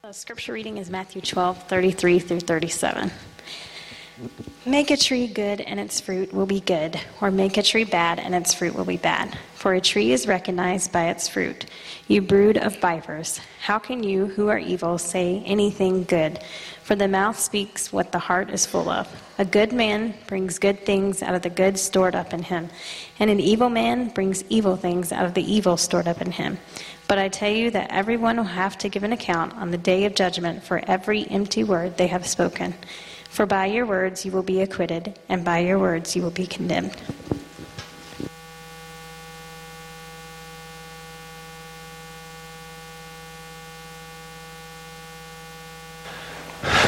The scripture reading is Matthew 12, 33 through 37. Make a tree good and its fruit will be good, or make a tree bad and its fruit will be bad. For a tree is recognized by its fruit. You brood of vipers, how can you who are evil say anything good? For the mouth speaks what the heart is full of. A good man brings good things out of the good stored up in him, and an evil man brings evil things out of the evil stored up in him. But I tell you that everyone will have to give an account on the day of judgment for every empty word they have spoken. For by your words you will be acquitted, and by your words you will be condemned.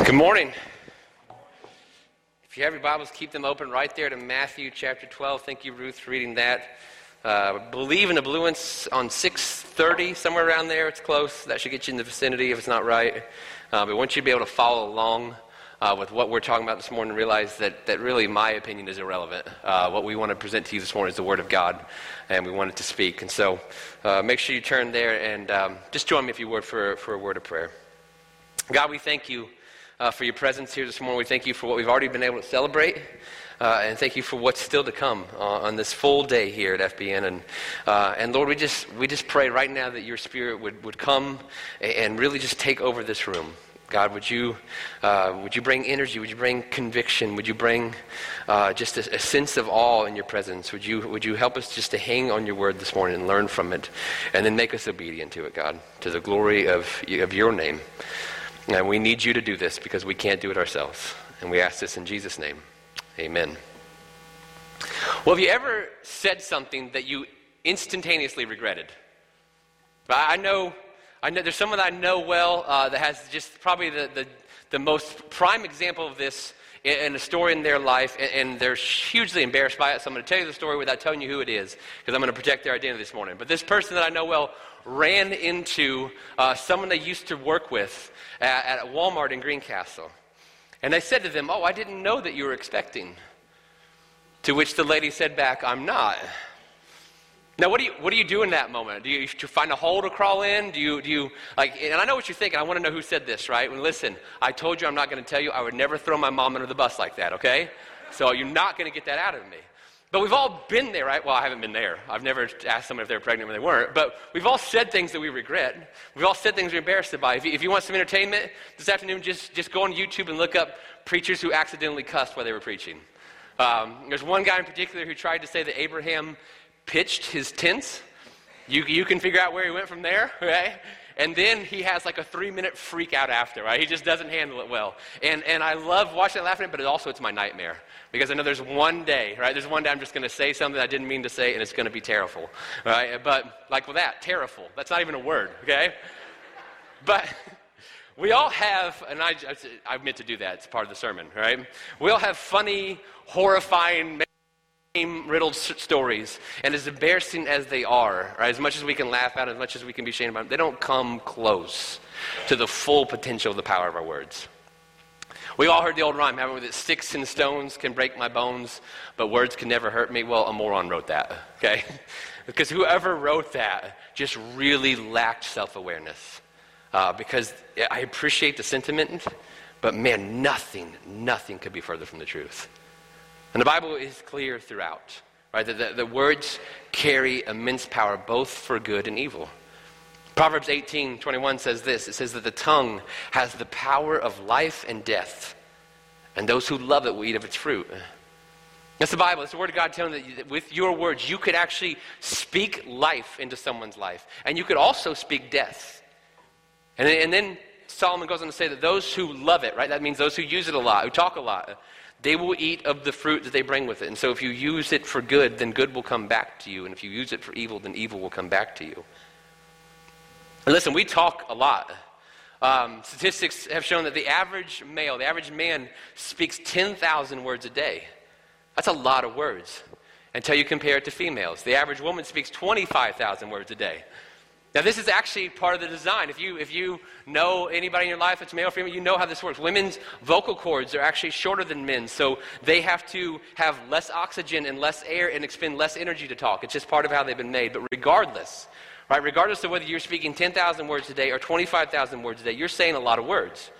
Good morning. If you have your Bibles, keep them open right there to Matthew chapter 12. Thank you, Ruth, for reading that. Uh, believe in Abluence on 6:30, somewhere around there. It's close. That should get you in the vicinity if it's not right. Uh, but want you to be able to follow along uh, with what we're talking about this morning and realize that, that really my opinion is irrelevant. Uh, what we want to present to you this morning is the Word of God, and we want it to speak. And so uh, make sure you turn there and um, just join me, if you would, for, for a word of prayer. God, we thank you for your presence here this morning. We thank you for what we've already been able to celebrate. Uh, and thank you for what's still to come uh, on this full day here at FBN. And, uh, and Lord, we just, we just pray right now that your Spirit would, would come and really just take over this room. God, would you, uh, would you bring energy? Would you bring conviction? Would you bring uh, just a, a, sense of awe in your presence? Would you, would you help us just to hang on your word this morning and learn from it and then make us obedient to it, God, to the glory of, of your name? And we need you to do this because we can't do it ourselves. And we ask this in Jesus' name. Amen. Well, have you ever said something that you instantaneously regretted? I know, I know there's someone that I know well uh, that has just probably the, the, the, most prime example of this in, in a story in their life, and, and, they're hugely embarrassed by it. So I'm going to tell you the story without telling you who it is, because I'm going to protect their identity this morning. But this person that I know well ran into uh, someone they used to work with at, at Walmart in Greencastle. And I said to them, Oh, I didn't know that you were expecting. To which the lady said back, I'm not. Now, what do you, what do, you do in that moment? Do you, do you find a hole to crawl in? Do you, do you, like, and I know what you're thinking. I want to know who said this, right? Well, listen, I told you I'm not going to tell you. I would never throw my mom under the bus like that, okay? So you're not going to get that out of me. But we've all been there, right? Well, I haven't been there. I've never asked someone if they were pregnant when they weren't. But we've all said things that we regret. We've all said things we're embarrassed by. If you, if you want some entertainment this afternoon, just, just go on YouTube and look up preachers who accidentally cussed while they were preaching. Um, there's one guy in particular who tried to say that Abraham pitched his tents. You, you can figure out where he went from there, right? And then he has like a three minute freak out after, right? He just doesn't handle it well. And, and I love watching it laughing, but it also it's my nightmare. Because I know there's one day, right? There's one day I'm just going to say something I didn't mean to say, and it's going to be terrible, right? But like with that, terrible. That's not even a word, okay? But we all have, and I, I meant to do that, it's part of the sermon, right? We all have funny, horrifying, riddled stories. And as embarrassing as they are, as much as we can laugh at, as much as we can be ashamed about, they don't come close to the full potential of the power of our words. We all heard the old rhyme, haven't we? That sticks and stones can break my bones, but words can never hurt me. Well, a moron wrote that, okay? because whoever wrote that just really lacked self awareness. Uh, because I appreciate the sentiment, but man, nothing, nothing could be further from the truth. And the Bible is clear throughout, right? That the, the words carry immense power both for good and evil. Proverbs 18 21 says this it says that the tongue has the power of life and death, and those who love it will eat of its fruit. That's the Bible. It's the Word of God telling that with your words, you could actually speak life into someone's life, and you could also speak death. And and then Solomon goes on to say that those who love it, right? That means those who use it a lot, who talk a lot, they will eat of the fruit that they bring with it. And so if you use it for good, then good will come back to you. And if you use it for evil, then evil will come back to you. And listen, we talk a lot. Um, statistics have shown that the average male, the average man, speaks 10,000 words a day. That's a lot of words until you compare it to females. The average woman speaks 25,000 words a day. Now, this is actually part of the design. If you, if you know anybody in your life that's male or female, you know how this works. Women's vocal cords are actually shorter than men's, so they have to have less oxygen and less air and expend less energy to talk. It's just part of how they've been made. But regardless, Right? Regardless of whether you're speaking 10,000 words a day or 25,000 words a day, you're saying a lot of words.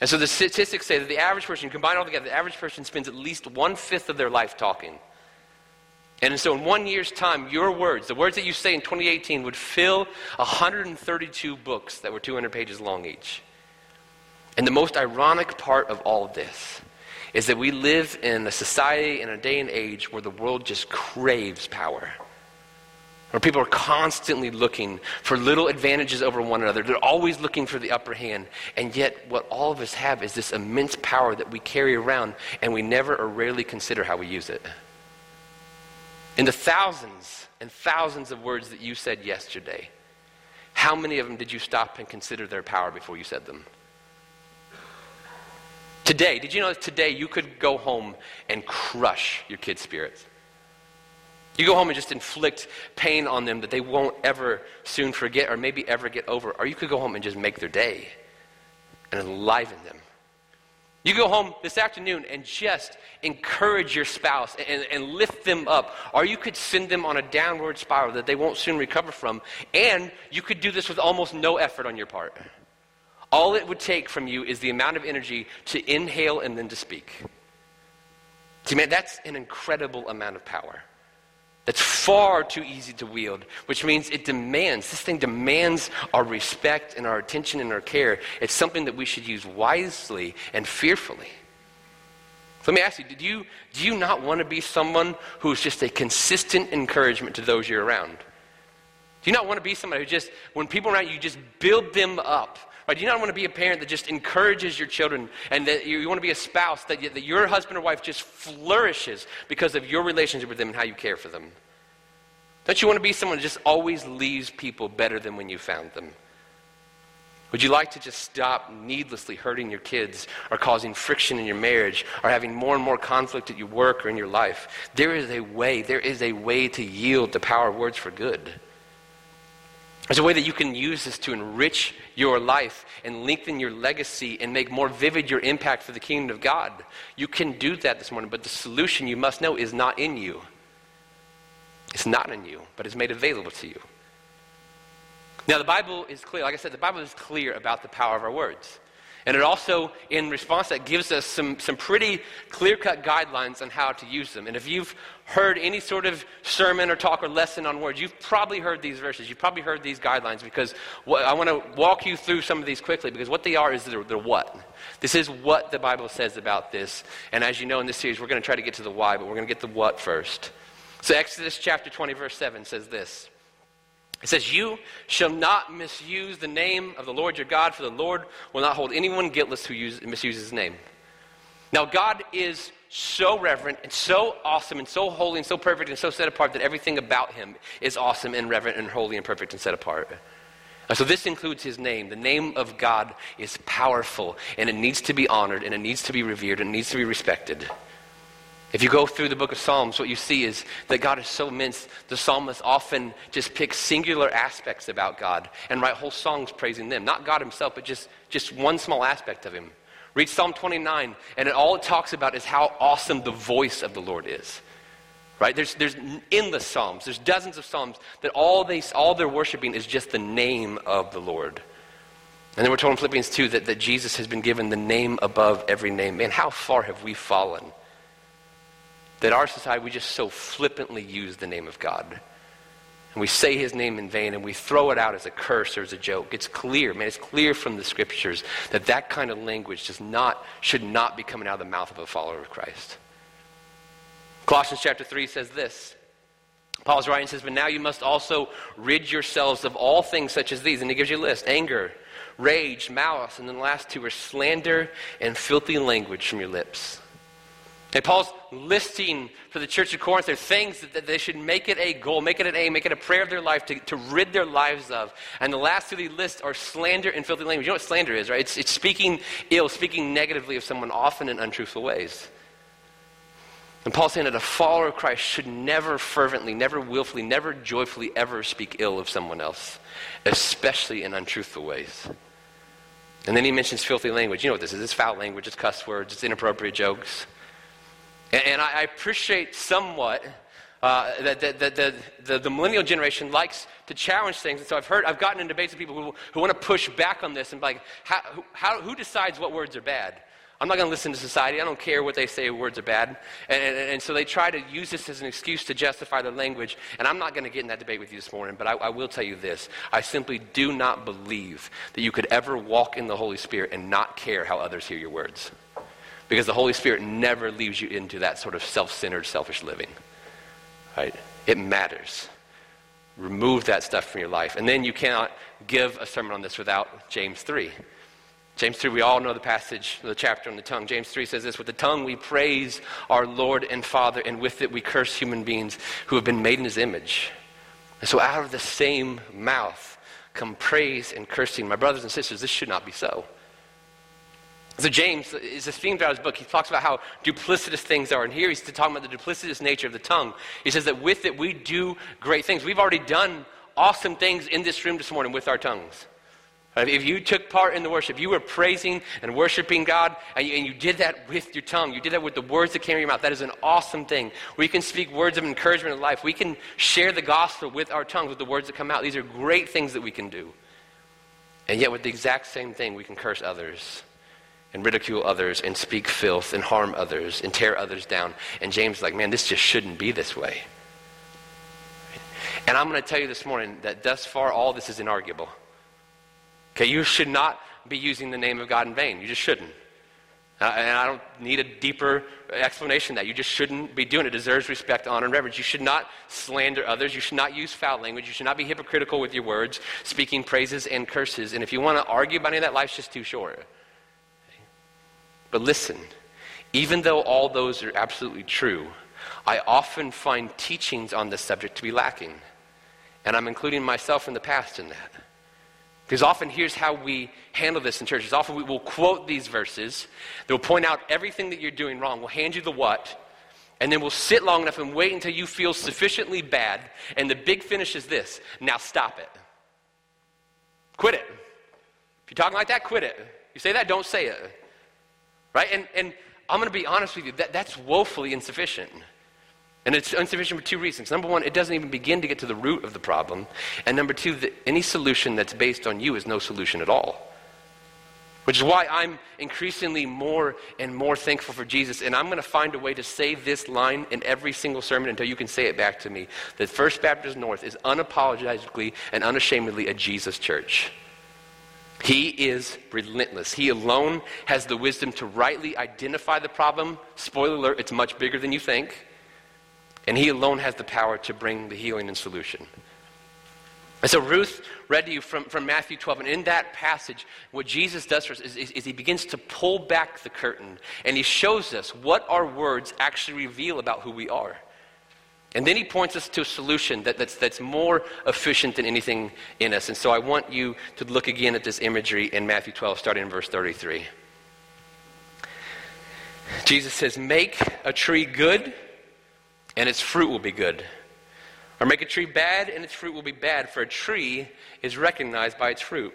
And so the statistics say that the average person, combined all together, the average person spends at least one fifth of their life talking. And so in one year's time, your words, the words that you say in 2018, would fill 132 books that were 200 pages long each. And the most ironic part of all of this is that we live in a society in a day and age where the world just craves power. Where people are constantly looking for little advantages over one another. They're always looking for the upper hand. And yet, what all of us have is this immense power that we carry around, and we never or rarely consider how we use it. In the thousands and thousands of words that you said yesterday, how many of them did you stop and consider their power before you said them? Today, did you know that today you could go home and crush your kids' spirits? You go home and just inflict pain on them that they won't ever soon forget or maybe ever get over. Or you could go home and just make their day and enliven them. You go home this afternoon and just encourage your spouse and, and, lift them up. Or you could send them on a downward spiral that they won't soon recover from. And you could do this with almost no effort on your part. All it would take from you is the amount of energy to inhale and then to speak. See, man, that's an incredible amount of power. That's far too easy to wield, which means it demands, this thing demands our respect and our attention and our care. It's something that we should use wisely and fearfully. Let me ask you, do you, do you not want to be someone who's just a consistent encouragement to those you're around? Do you not want to be somebody who just, when people around you just build them up? Right? Do you not want to be a parent that just encourages your children and that you, you want to be a spouse that, you, that your husband or wife just flourishes because of your relationship with them and how you care for them? Don't you want to be someone that just always leaves people better than when you found them? Would you like to just stop needlessly hurting your kids or causing friction in your marriage or having more and more conflict at your work or in your life? There is a way, there is a way to yield the power of words for good. There's a way that you can use this to enrich your life and lengthen your legacy and make more vivid your impact for the kingdom of God. You can do that this morning, but the solution you must know is not in you. It's not in you, but it's made available to you. Now, the Bible is clear. Like I said, the Bible is clear about the power of our words. And it also, in response that, gives us some, some pretty clear cut guidelines on how to use them. And if you've heard any sort of sermon or talk or lesson on words, you've probably heard these verses. You've probably heard these guidelines because what, I want to walk you through some of these quickly because what they are is they're what. This is what the Bible says about this. And as you know in this series, we're going to try to get to the why, but we're going to get the what first. So, Exodus chapter 20, verse 7 says this. It says, You shall not misuse the name of the Lord your God, for the Lord will not hold anyone guiltless who use, misuses his name. Now, God is so reverent and so awesome and so holy and so perfect and so set apart that everything about him is awesome and reverent and holy and perfect and set apart. So, this includes his name. The name of God is powerful and it needs to be honored and it needs to be revered and it needs to be respected. If you go through the book of Psalms, what you see is that God is so immense, the psalmist often just picks singular aspects about God and write whole songs praising them. Not God himself, but just, just one small aspect of him. Read Psalm 29, and it, all it talks about is how awesome the voice of the Lord is. Right? There's, there's endless psalms. There's dozens of psalms that all, they, all they're worshiping is just the name of the Lord. And then we're told in Philippians 2 that, that Jesus has been given the name above every name. Man, how far have we fallen? that our society, we just so flippantly use the name of God. And we say his name in vain and we throw it out as a curse or as a joke. It's clear, man, it's clear from the scriptures that that kind of language does not, should not be coming out of the mouth of a follower of Christ. Colossians chapter 3 says this. Paul's writing says, But now you must also rid yourselves of all things such as these. And he gives you a list anger, rage, malice, and then the last two are slander and filthy language from your lips. And Paul's listing for the church of Corinth, are things that, that, they should make it a goal, make it an aim, make it a prayer of their life to, to rid their lives of. And the last two he lists are slander and filthy language. You know what slander is, right? It's, it's speaking ill, speaking negatively of someone, often in untruthful ways. And Paul's saying that a follower of Christ should never fervently, never willfully, never joyfully ever speak ill of someone else, especially in untruthful ways. And then he mentions filthy language. You know what this is? It's foul language, it's cuss words, it's inappropriate jokes. And, and I, appreciate somewhat Uh, the, the, the, the, the millennial generation likes to challenge things. And so I've heard, I've gotten in debates with people who, who want to push back on this and be like, how, how, who decides what words are bad? I'm not going to listen to society. I don't care what they say words are bad. And, and, and, so they try to use this as an excuse to justify their language. And I'm not going to get in that debate with you this morning, but I, I will tell you this. I simply do not believe that you could ever walk in the Holy Spirit and not care how others hear your words. Because the Holy Spirit never leaves you into that sort of self centered, selfish living. Right? It matters. Remove that stuff from your life. And then you cannot give a sermon on this without James 3. James 3, we all know the passage, the chapter on the tongue. James 3 says this With the tongue we praise our Lord and Father, and with it we curse human beings who have been made in his image. And so out of the same mouth come praise and cursing. My brothers and sisters, this should not be so. So James is a theme throughout his book. He talks about how duplicitous things are. And here he's talking about the duplicitous nature of the tongue. He says that with it we do great things. We've already done awesome things in this room this morning with our tongues. If you took part in the worship, you were praising and worshiping God, and you, and you, did that with your tongue. You did that with the words that came of your mouth. That is an awesome thing. We can speak words of encouragement in life. We can share the gospel with our tongues, with the words that come out. These are great things that we can do. And yet, with the exact same thing, we can curse others and ridicule others and speak filth and harm others and tear others down. And James is like, man, this just shouldn't be this way. And I'm going to tell you this morning that thus far, all this is inarguable. Okay, you should not be using the name of God in vain. You just shouldn't. Uh, and I don't need a deeper explanation that. You just shouldn't be doing it. It deserves respect, honor, and reverence. You should not slander others. You should not use foul language. You should not be hypocritical with your words, speaking praises and curses. And if you want to argue about any of that, life's just too short. But listen, even though all those are absolutely true, I often find teachings on this subject to be lacking. And I'm including myself in the past in that. Because often here's how we handle this in churches. Often we will quote these verses. They'll point out everything that you're doing wrong. We'll hand you the what. And then we'll sit long enough and wait until you feel sufficiently bad. And the big finish is this now stop it. Quit it. If you're talking like that, quit it. You say that, don't say it. Right? And, and I'm going to be honest with you, that, that's woefully insufficient. And it's insufficient for two reasons. Number one, it doesn't even begin to get to the root of the problem. And number two, any solution that's based on you is no solution at all. Which is why I'm increasingly more and more thankful for Jesus. And I'm going to find a way to say this line in every single sermon until you can say it back to me that First Baptist North is unapologetically and unashamedly a Jesus church. He is relentless. He alone has the wisdom to rightly identify the problem. Spoiler alert, it's much bigger than you think. And He alone has the power to bring the healing and solution. And so Ruth read to you from, from Matthew 12. And in that passage, what Jesus does for us is, is, is, he begins to pull back the curtain and he shows us what our words actually reveal about who we are. And then he points us to a solution that, that's, that's more efficient than anything in us. And so I want you to look again at this imagery in Matthew 12, starting in verse 33. Jesus says, Make a tree good, and its fruit will be good. Or make a tree bad, and its fruit will be bad, for a tree is recognized by its fruit.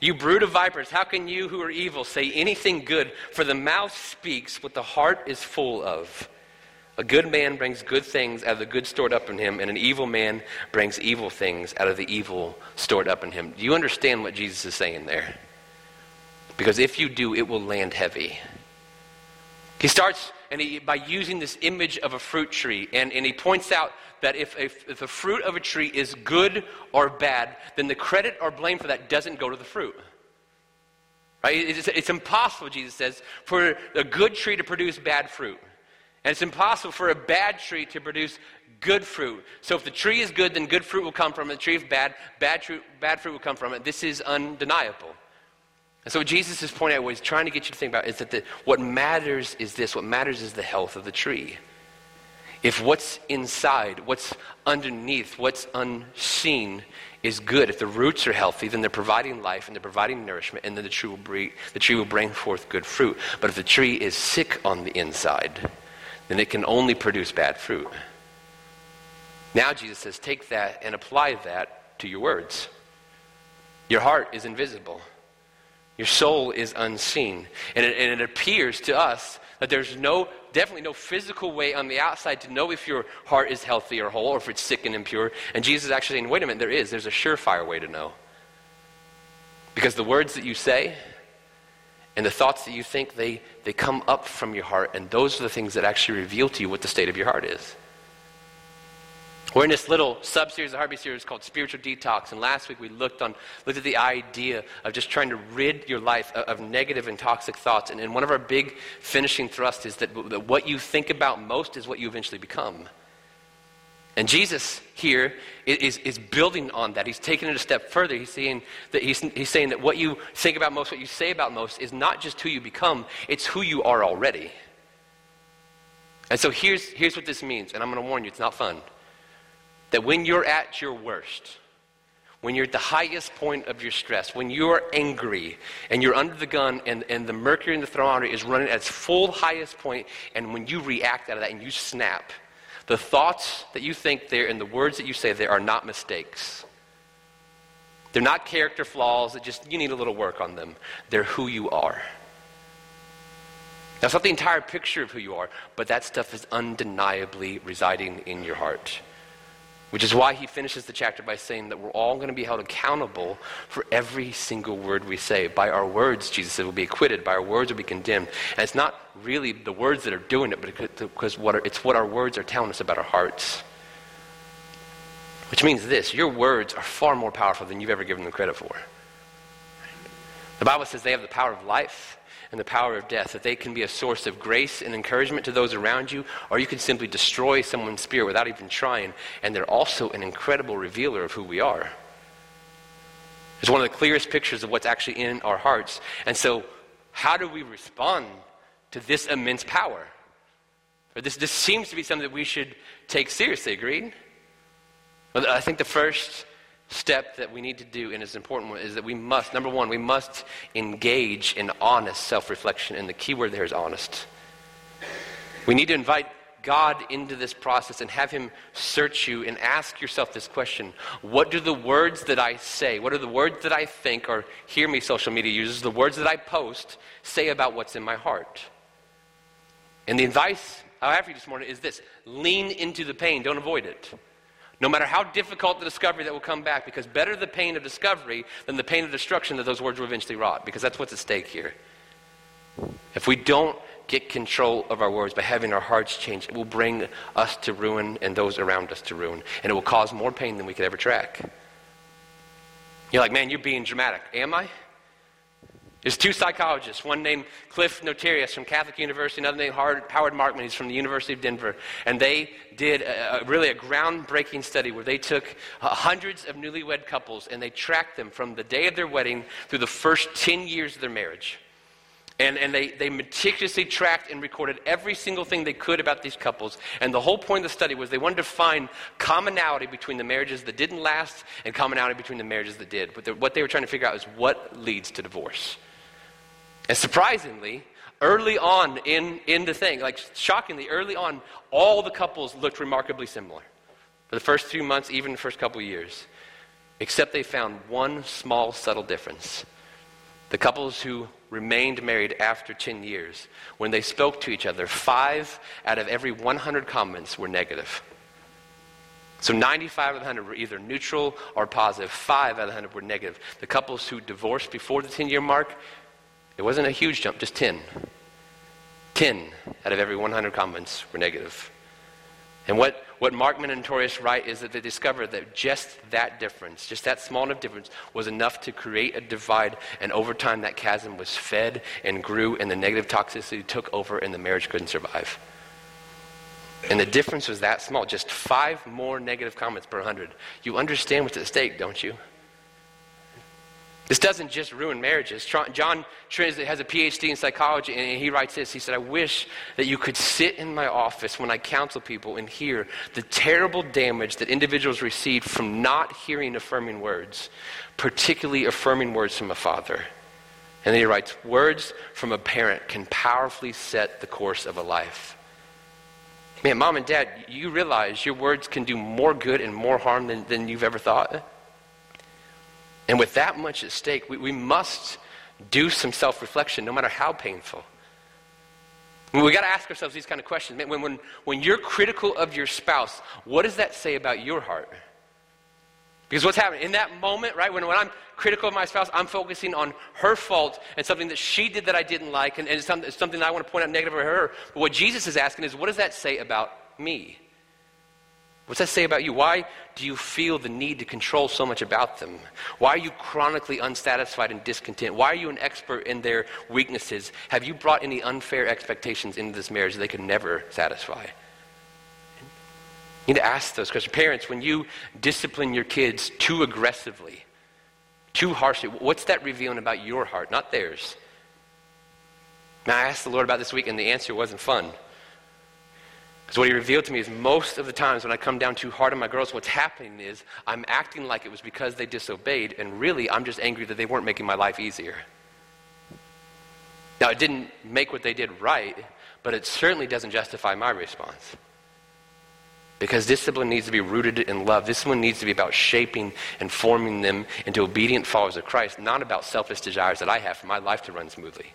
You brood of vipers, how can you who are evil say anything good? For the mouth speaks what the heart is full of. A good man brings good things out of the good stored up in him, and an evil man brings evil things out of the evil stored up in him. Do you understand what Jesus is saying there? Because if you do, it will land heavy. He starts and he, by using this image of a fruit tree, and, and he points out that if, if, if the fruit of a tree is good or bad, then the credit or blame for that doesn't go to the fruit. Right? It's, it's impossible, Jesus says, for a good tree to produce bad fruit. And it's impossible for a bad tree to produce good fruit. So if the tree is good, then good fruit will come from it. The tree is bad, bad, fruit, bad fruit will come from it. This is undeniable. And so Jesus is pointing out, what he's trying to get you to think about, is that the, what matters is this. What matters is the health of the tree. If what's inside, what's underneath, what's unseen is good, if the roots are healthy, then they're providing life and they're providing nourishment, and then the tree will the tree will bring forth good fruit. But if the tree is sick on the inside, then it can only produce bad fruit. Now Jesus says, take that and apply that to your words. Your heart is invisible. Your soul is unseen. And it, and it appears to us that there's no definitely no physical way on the outside to know if your heart is healthy or whole or if it's sick and impure. And Jesus is actually saying, wait a minute, there is. There's a surefire way to know. Because the words that you say and the thoughts that you think, they, they come up from your heart, and those are the things that actually reveal to you what the state of your heart is. We're in this little sub-series, the Heartbeat series called Spiritual Detox. And last week we looked on looked at the idea of just trying to rid your life of, of negative and toxic thoughts. And, and, one of our big finishing thrusts is that, that what you think about most is what you eventually become. And Jesus here is, is building on that. He's taking it a step further. He's saying, that he's, he's saying that what you think about most, what you say about most, is not just who you become, it's who you are already. And so here's, here's what this means, and I'm going to warn you, it's not fun that when you're at your worst, when you're at the highest point of your stress, when you're angry and you're under the gun and, and the mercury in the thermometer is running at its full highest point, and when you react out of that and you snap, the thoughts that you think there and the words that you say there are not mistakes. They're not character flaws that just you need a little work on them. They're who you are. That's not the entire picture of who you are, but that stuff is undeniably residing in your heart. Which is why he finishes the chapter by saying that we're all going to be held accountable for every single word we say. By our words, Jesus said, we'll be acquitted. By our words, we'll be condemned. And it's not really the words that are doing it, but because what are, it's what our words are telling us about our hearts. Which means this your words are far more powerful than you've ever given them credit for. The Bible says they have the power of life and the power of death, that they can be a source of grace and encouragement to those around you, or you can simply destroy someone's spirit without even trying, and they're also an incredible revealer of who we are. It's one of the clearest pictures of what's actually in our hearts. And so, how do we respond to this immense power? Or this, this seems to be something that we should take seriously, agreed? I think the first step that we need to do, and is important one, is that we must, number one, we must engage in honest self reflection. And the key word there is honest. We need to invite God into this process and have Him search you and ask yourself this question What do the words that I say, what are the words that I think, or hear me, social media users, the words that I post say about what's in my heart? And the advice I have for you this morning is this lean into the pain, don't avoid it. No matter how difficult the discovery that will come back, because better the pain of discovery than the pain of destruction that those words will eventually wrought, because that's what's at stake here. If we don't get control of our words by having our hearts change, it will bring us to ruin and those around us to ruin. And it will cause more pain than we could ever track. You're like, man, you're being dramatic. Am I? There's two psychologists, one named Cliff Notarius from Catholic University, another named Howard, Markman, he's from the University of Denver. And they did a, a, really a groundbreaking study where they took uh, hundreds of newlywed couples and they tracked them from the day of their wedding through the first 10 years of their marriage. And, and they, they meticulously tracked and recorded every single thing they could about these couples. And the whole point of the study was they wanted to find commonality between the marriages that didn't last and commonality between the marriages that did. But what they were trying to figure out is what leads to divorce. And surprisingly, early on in, in the thing, like shockingly, early on, all the couples looked remarkably similar. For the first few months, even the first couple years. Except they found one small, subtle difference. The couples who remained married after 10 years, when they spoke to each other, five out of every 100 comments were negative. So 95 out of 100 were either neutral or positive. Five out of 100 were negative. The couples who divorced before the 10 year mark it wasn't a huge jump, just 10. 10 out of every 100 comments were negative. And what, what Markman and Notarius write is that they discovered that just that difference, just that small enough difference, was enough to create a divide. And over time, that chasm was fed and grew, and the negative toxicity took over, and the marriage couldn't survive. And the difference was that small, just five more negative comments per 100. You understand what's at stake, don't you? This doesn't just ruin marriages. John has a PhD in psychology, and he writes this. He said, I wish that you could sit in my office when I counsel people and hear the terrible damage that individuals receive from not hearing affirming words, particularly affirming words from a father. And then he writes, Words from a parent can powerfully set the course of a life. Man, mom and dad, you realize your words can do more good and more harm than, than you've ever thought? And with that much at stake, we, we must do some self reflection, no matter how painful. We've got to ask ourselves these kind of questions. When, when, when you're critical of your spouse, what does that say about your heart? Because what's happening in that moment, right, when, when I'm critical of my spouse, I'm focusing on her fault and something that she did that I didn't like, and, and it's, something, it's something that I want to point out negative of her. But what Jesus is asking is, what does that say about me? What's that say about you? Why do you feel the need to control so much about them? Why are you chronically unsatisfied and discontent? Why are you an expert in their weaknesses? Have you brought any unfair expectations into this marriage that they could never satisfy? You need to ask those questions. Parents, when you discipline your kids too aggressively, too harshly, what's that revealing about your heart, not theirs? Now, I asked the Lord about this week, and the answer wasn't fun. Because what he revealed to me is most of the times when I come down too hard on my girls, what's happening is I'm acting like it was because they disobeyed, and really I'm just angry that they weren't making my life easier. Now, it didn't make what they did right, but it certainly doesn't justify my response. Because discipline needs to be rooted in love. Discipline needs to be about shaping and forming them into obedient followers of Christ, not about selfish desires that I have for my life to run smoothly.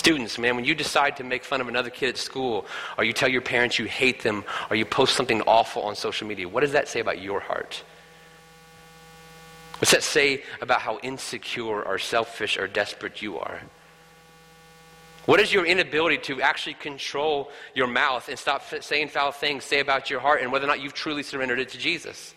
Students, man, when you decide to make fun of another kid at school, or you tell your parents you hate them, or you post something awful on social media, what does that say about your heart? What's that say about how insecure or selfish or desperate you are? What is your inability to actually control your mouth and stop saying foul things say about your heart and whether or not you've truly surrendered it to Jesus?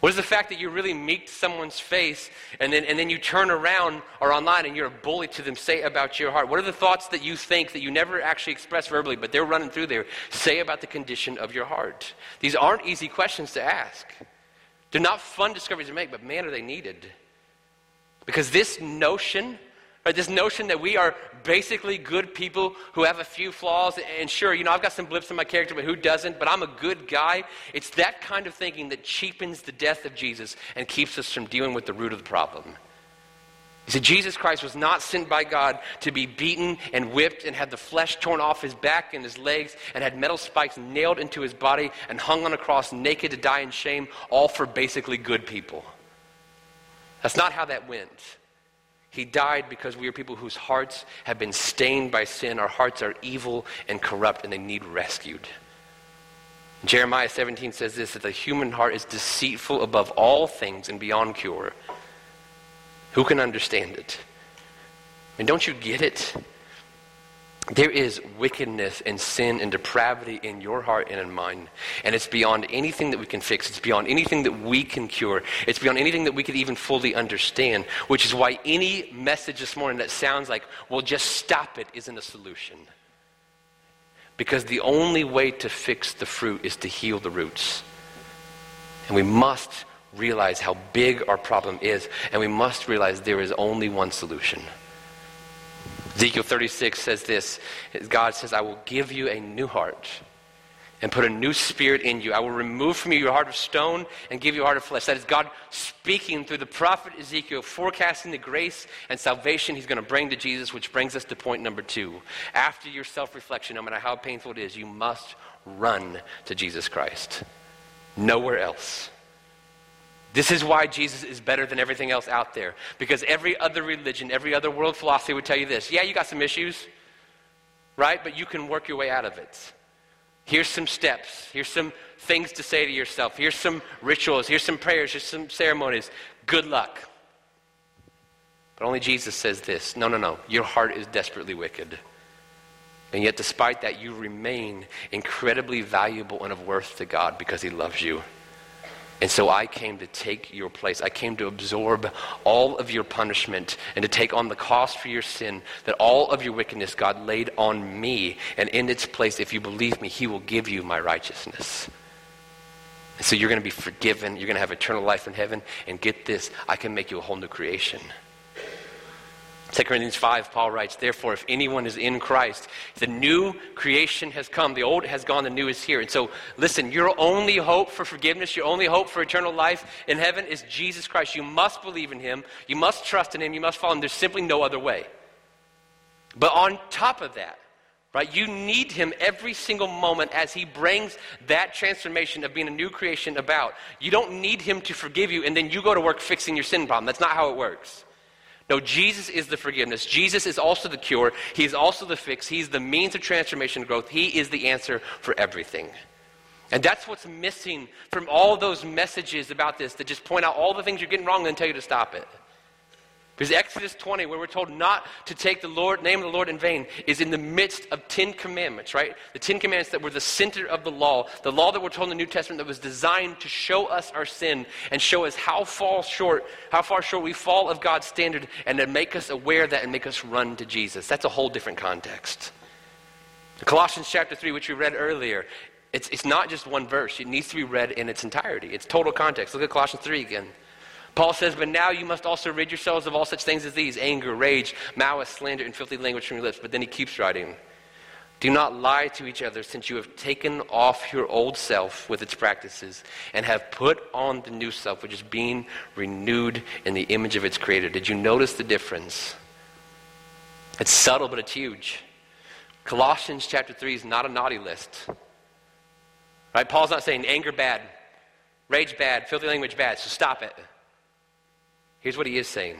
What is the fact that you really meet someone's face and then, and then you turn around or online and you're a bully to them say about your heart? What are the thoughts that you think that you never actually express verbally, but they're running through there, say about the condition of your heart? These aren't easy questions to ask. They're not fun discoveries to make, but man, are they needed. Because this notion Right, this notion that we are basically good people who have a few flaws, and sure, you know, I've got some blips in my character, but who doesn't? But I'm a good guy. It's that kind of thinking that cheapens the death of Jesus and keeps us from dealing with the root of the problem. You see, Jesus Christ was not sent by God to be beaten and whipped and had the flesh torn off his back and his legs and had metal spikes nailed into his body and hung on a cross naked to die in shame, all for basically good people. That's not how that went. He died because we are people whose hearts have been stained by sin. Our hearts are evil and corrupt, and they need rescued. Jeremiah 17 says this that the human heart is deceitful above all things and beyond cure. Who can understand it? And don't you get it? There is wickedness and sin and depravity in your heart and in mine. And it's beyond anything that we can fix. It's beyond anything that we can cure. It's beyond anything that we could even fully understand, which is why any message this morning that sounds like, well, just stop it, isn't a solution. Because the only way to fix the fruit is to heal the roots. And we must realize how big our problem is, and we must realize there is only one solution. Ezekiel 36 says this God says, I will give you a new heart and put a new spirit in you. I will remove from you your heart of stone and give you a heart of flesh. That is God speaking through the prophet Ezekiel, forecasting the grace and salvation he's going to bring to Jesus, which brings us to point number two. After your self reflection, no matter how painful it is, you must run to Jesus Christ. Nowhere else. This is why Jesus is better than everything else out there. Because every other religion, every other world philosophy would tell you this yeah, you got some issues, right? But you can work your way out of it. Here's some steps. Here's some things to say to yourself. Here's some rituals. Here's some prayers. Here's some ceremonies. Good luck. But only Jesus says this no, no, no. Your heart is desperately wicked. And yet, despite that, you remain incredibly valuable and of worth to God because He loves you. And so I came to take your place. I came to absorb all of your punishment and to take on the cost for your sin, that all of your wickedness God laid on me. And in its place, if you believe me, He will give you my righteousness. And so you're going to be forgiven. You're going to have eternal life in heaven. And get this I can make you a whole new creation. 2 Corinthians 5, Paul writes, Therefore, if anyone is in Christ, the new creation has come. The old has gone, the new is here. And so, listen, your only hope for forgiveness, your only hope for eternal life in heaven is Jesus Christ. You must believe in him. You must trust in him. You must follow him. There's simply no other way. But on top of that, right, you need him every single moment as he brings that transformation of being a new creation about. You don't need him to forgive you and then you go to work fixing your sin problem. That's not how it works. No, Jesus is the forgiveness. Jesus is also the cure. He is also the fix. He's the means of transformation and growth. He is the answer for everything. And that's what's missing from all those messages about this that just point out all the things you're getting wrong and tell you to stop it. Because Exodus 20, where we're told not to take the Lord, name of the Lord in vain, is in the midst of Ten Commandments, right? The Ten Commandments that were the center of the law, the law that we're told in the New Testament that was designed to show us our sin and show us how far short, how far short we fall of God's standard, and to make us aware of that and make us run to Jesus. That's a whole different context. Colossians chapter 3, which we read earlier, it's, it's not just one verse. It needs to be read in its entirety. It's total context. Look at Colossians 3 again. Paul says, But now you must also rid yourselves of all such things as these anger, rage, malice, slander, and filthy language from your lips. But then he keeps writing, Do not lie to each other, since you have taken off your old self with its practices and have put on the new self, which is being renewed in the image of its creator. Did you notice the difference? It's subtle, but it's huge. Colossians chapter 3 is not a naughty list. Right? Paul's not saying anger bad, rage bad, filthy language bad, so stop it. Here's what he is saying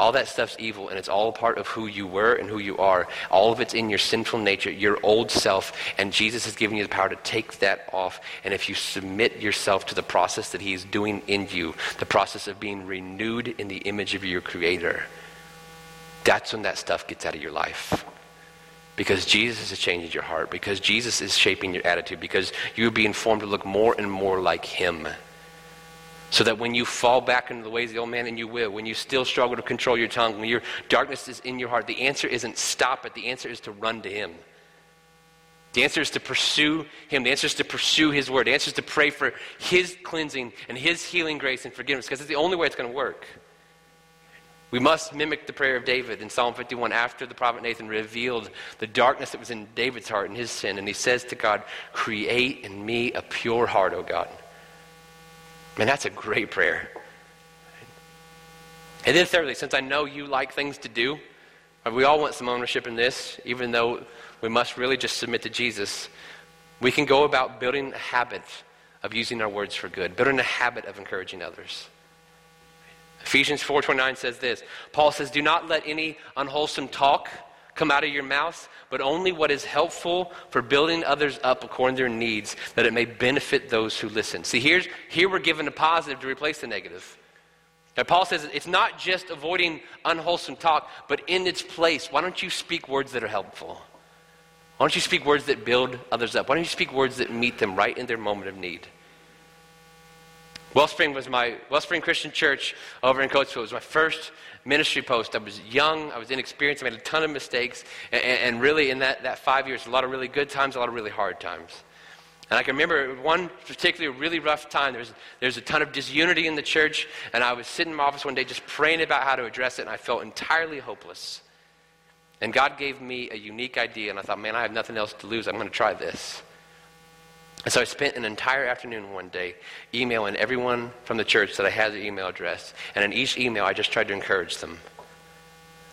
all that stuff's evil, and it's all part of who you were and who you are. All of it's in your sinful nature, your old self, and Jesus has given you the power to take that off. And if you submit yourself to the process that He's doing in you, the process of being renewed in the image of your Creator, that's when that stuff gets out of your life. Because Jesus is changing your heart, because Jesus is shaping your attitude, because you're being formed to look more and more like Him. So that when you fall back into the ways of the old man, and you will, when you still struggle to control your tongue, when your darkness is in your heart, the answer isn't stop it. The answer is to run to Him. The answer is to pursue Him. The answer is to pursue His Word. The answer is to pray for His cleansing and His healing grace and forgiveness because it's the only way it's going to work. We must mimic the prayer of David in Psalm 51 after the prophet Nathan revealed the darkness that was in David's heart and his sin. And he says to God, Create in me a pure heart, O God. Man, that's a great prayer. And then, thirdly, since I know you like things to do, we all want some ownership in this, even though we must really just submit to Jesus. We can go about building a habit of using our words for good, building a habit of encouraging others. Ephesians 4:29 says this. Paul says, "Do not let any unwholesome talk come out of your mouth, but only what is helpful for building others up according to their needs, that it may benefit those who listen. See, here's, here we're given a positive to replace the negative. Now, Paul says it's not just avoiding unwholesome talk, but in its place, why don't you speak words that are helpful? Why don't you speak words that build others up? Why don't you speak words that meet them right in their moment of need? Wellspring was my Wellspring Christian Church over in Coatesville. It was my first ministry post. I was young, I was inexperienced, I made a ton of mistakes, and, and really in that, that five years, a lot of really good times, a lot of really hard times. And I can remember one particularly really rough time. There was, there a ton of disunity in the church, and I was sitting in my office one day just praying about how to address it, and I felt entirely hopeless. And God gave me a unique idea, and I thought, man, I have nothing else to lose. I'm going to try this. And so I spent an entire afternoon one day emailing everyone from the church that I had their email address. And in each email, I just tried to encourage them.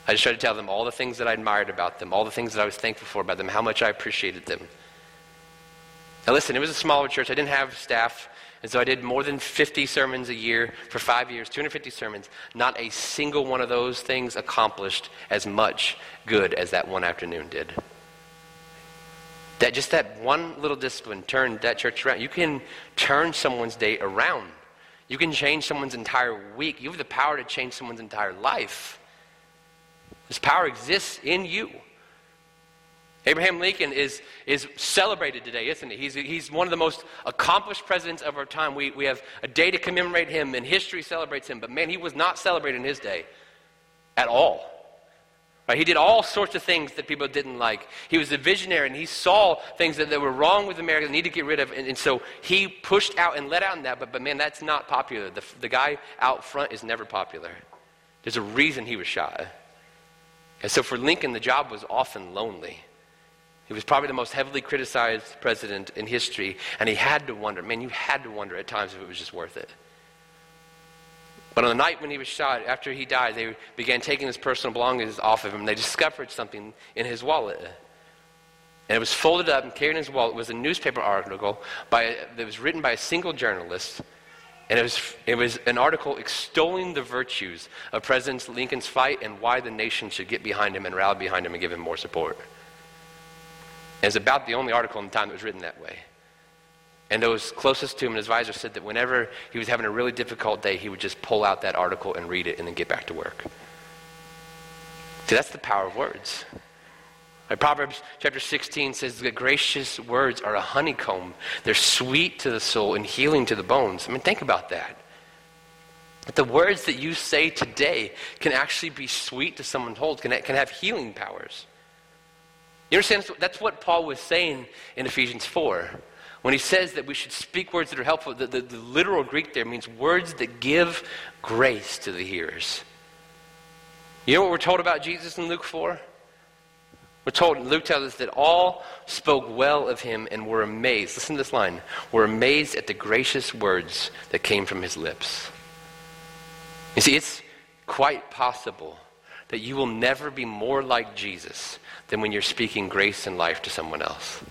I just tried to tell them all the things that I admired about them, all the things that I was thankful for about them, how much I appreciated them. Now, listen, it was a smaller church. I didn't have staff. And so I did more than 50 sermons a year for five years, 250 sermons. Not a single one of those things accomplished as much good as that one afternoon did. That just that one little discipline turned that church around. You can turn someone's day around. You can change someone's entire week. You have the power to change someone's entire life. This power exists in you. Abraham Lincoln is, is celebrated today, isn't he? He's, he's one of the most accomplished presidents of our time. We, we have a day to commemorate him, and history celebrates him. But man, he was not celebrated in his day at all. Right? He did all sorts of things that people didn't like. He was a visionary and he saw things that, that were wrong with America that need to get rid of. And, and, so he pushed out and let out in that. But, but man, that's not popular. The, the guy out front is never popular. There's a reason he was shot. And so for Lincoln, the job was often lonely. He was probably the most heavily criticized president in history. And he had to wonder, man, you had to wonder at times if it was just worth it. But on the night when he was shot, after he died, they began taking his personal belongings off of him. They discovered something in his wallet. And it was folded up and carried in his wallet. It was a newspaper article by, that was written by a single journalist. And it was, it was an article extolling the virtues of President Lincoln's fight and why the nation should get behind him and rally behind him and give him more support. And it's about the only article in the time that was written that way. And those closest to him, an advisor, said that whenever he was having a really difficult day, he would just pull out that article and read it and then get back to work. See, that's the power of words. Proverbs chapter 16 says that gracious words are a honeycomb. They're sweet to the soul and healing to the bones. I mean, think about that. That the words that you say today can actually be sweet to someone's hold, can, can have healing powers. You understand? That's what Paul was saying in Ephesians 4. When he says that we should speak words that are helpful, the, the, the literal Greek there means words that give grace to the hearers. You know what we're told about Jesus in Luke 4? We're told, Luke tells us that all spoke well of him and were amazed. Listen to this line. Were amazed at the gracious words that came from his lips. You see, it's quite possible that you will never be more like Jesus than when you're speaking grace and life to someone else.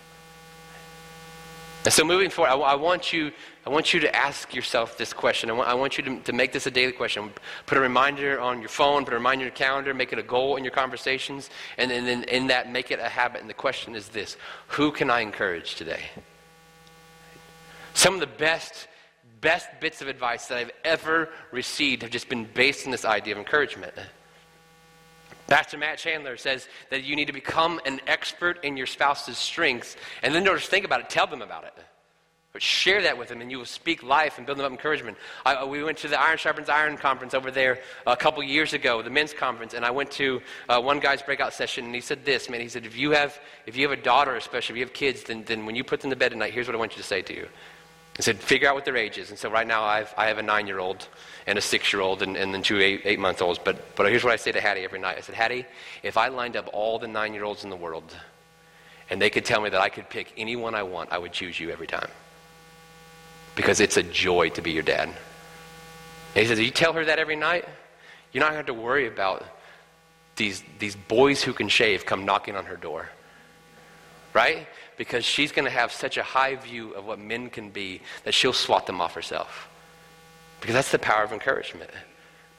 And so moving forward, I, I, want you, I want you to ask yourself this question. I want, I want you to, to make this a daily question. Put a reminder on your phone, put a reminder on your calendar, make it a goal in your conversations, and then in that, make it a habit. And the question is this Who can I encourage today? Some of the best, best bits of advice that I've ever received have just been based on this idea of encouragement. Pastor Matt Chandler says that you need to become an expert in your spouse's strengths, and then just think about it, tell them about it. But share that with them, and you will speak life and build them up encouragement. I, we went to the Iron Sharpens Iron conference over there a couple years ago, the men's conference, and I went to uh, one guy's breakout session, and he said this, man. He said, if you have, if you have a daughter, especially if you have kids, then, then when you put them to bed at night, here's what I want you to say to you. He said, figure out what their age is. And so right now I've, I have a nine year old and a six year old and, and then two eight, eight month olds. But, but here's what I say to Hattie every night I said, Hattie, if I lined up all the nine year olds in the world and they could tell me that I could pick anyone I want, I would choose you every time. Because it's a joy to be your dad. And he says, You tell her that every night, you're not going to have to worry about these, these boys who can shave come knocking on her door. Right? because she's going to have such a high view of what men can be that she'll swat them off herself. Because that's the power of encouragement.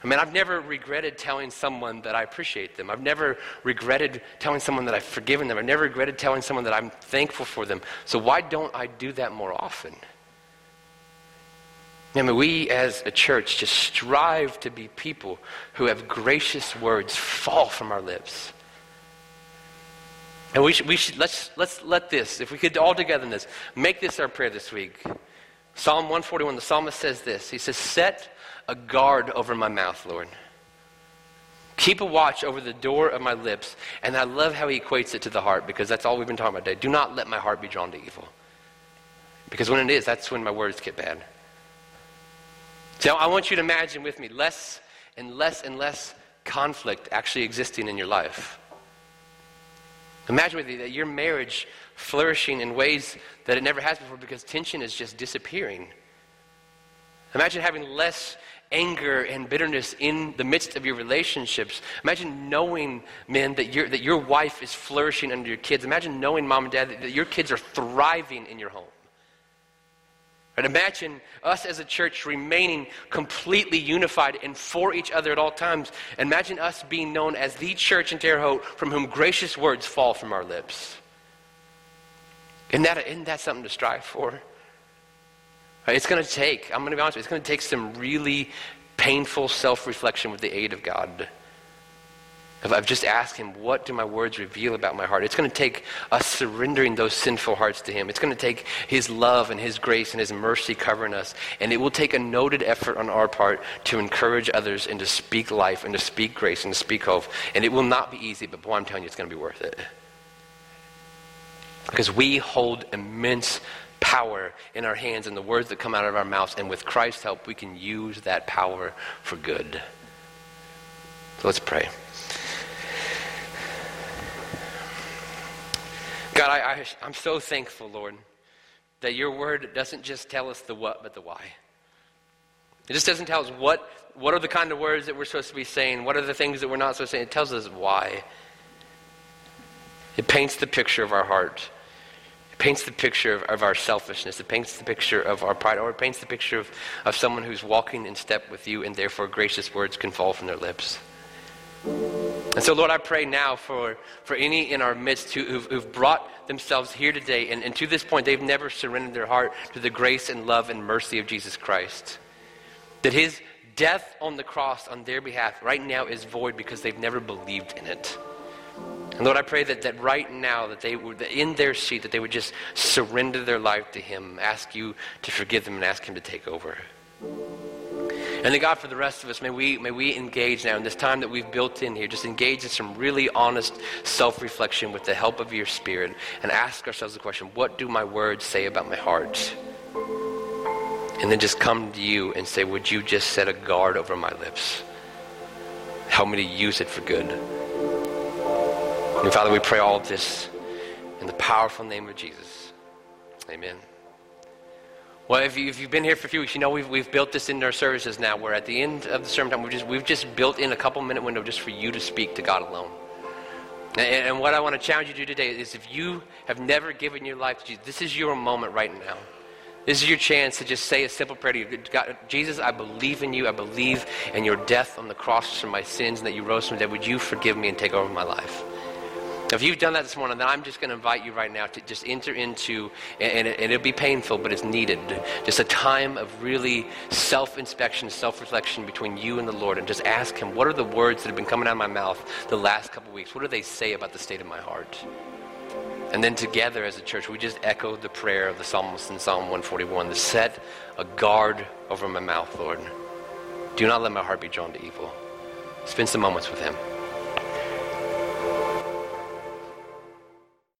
I mean, I've never regretted telling someone that I appreciate them. I've never regretted telling someone that I've forgiven them. I've never regretted telling someone that I'm thankful for them. So why don't I do that more often? I mean, we as a church just strive to be people who have gracious words fall from our lips. And we should, we should let's, let's let this, if we could all together in this, make this our prayer this week. Psalm 141, the psalmist says this. He says, Set a guard over my mouth, Lord. Keep a watch over the door of my lips. And I love how he equates it to the heart because that's all we've been talking about today. Do not let my heart be drawn to evil. Because when it is, that's when my words get bad. So I want you to imagine with me less and less and less conflict actually existing in your life. Imagine with you that your marriage flourishing in ways that it never has before because tension is just disappearing. Imagine having less anger and bitterness in the midst of your relationships. Imagine knowing, men, that, your that your wife is flourishing under your kids. Imagine knowing, mom and dad, that, that your kids are thriving in your home. Right? Imagine us as a church remaining completely unified and for each other at all times. Imagine us being known as the church in Terre Haute from whom gracious words fall from our lips. Isn't that, isn't that something to strive for? It's going to take, I'm going to be honest, you, it's going to take some really painful self reflection with the aid of God. I've just asked him, what do my words reveal about my heart? It's going to take us surrendering those sinful hearts to him. It's going to take his love and his grace and his mercy covering us. And it will take a noted effort on our part to encourage others and to speak life and to speak grace and to speak hope. And it will not be easy, but boy, I'm telling you, it's going to be worth it. Because we hold immense power in our hands and the words that come out of our mouths. And with Christ's help, we can use that power for good. So let's pray. God, I, I, I'm so thankful, Lord, that your word doesn't just tell us the what, but the why. It just doesn't tell us what, what are the kind of words that we're supposed to be saying, what are the things that we're not supposed to say. It tells us why. It paints the picture of our heart It paints the picture of, of, our selfishness. It paints the picture of our pride, or it paints the picture of, of someone who's walking in step with you, and therefore gracious words can fall from their lips. And so, Lord, I pray now for, for any in our midst who, who've, who've brought themselves here today, and, and to this point, they've never surrendered their heart to the grace and love and mercy of Jesus Christ. That his death on the cross on their behalf right now is void because they've never believed in it. And Lord, I pray that, that right now, that they would, in their seat, that they would just surrender their life to Him, ask you to forgive them, and ask Him to take over. And then, God, for the rest of us, may we, may we engage now in this time that we've built in here, just engage in some really honest self reflection with the help of your Spirit and ask ourselves the question what do my words say about my heart? And then just come to you and say, Would you just set a guard over my lips? Help me to use it for good. And Father, we pray all of this in the powerful name of Jesus. Amen. Well, if, you, have been here for a few weeks, you know we've, we've built this into our services now, We're at the end of the sermon time, we've just, we've just built in a couple minute window just for you to speak to God alone. And, and what I want to challenge you to do today is if you have never given your life to Jesus, this is your moment right now. This is your chance to just say a simple prayer to you. God, Jesus, I believe in you. I believe in your death on the cross for my sins and that you rose from the dead. Would you forgive me and take over my life? If you've done that this morning, then I'm just going to invite you right now to just enter into, and, it, will be painful, but it's needed, just a time of really self inspection, self reflection between you and the Lord, and just ask Him, what are the words that have been coming out of my mouth the last couple weeks? What do they say about the state of my heart? And then together as a church, we just echoed the prayer of the psalmist in Psalm 141 to set a guard over my mouth, Lord. Do not let my heart be drawn to evil. Spend some moments with Him.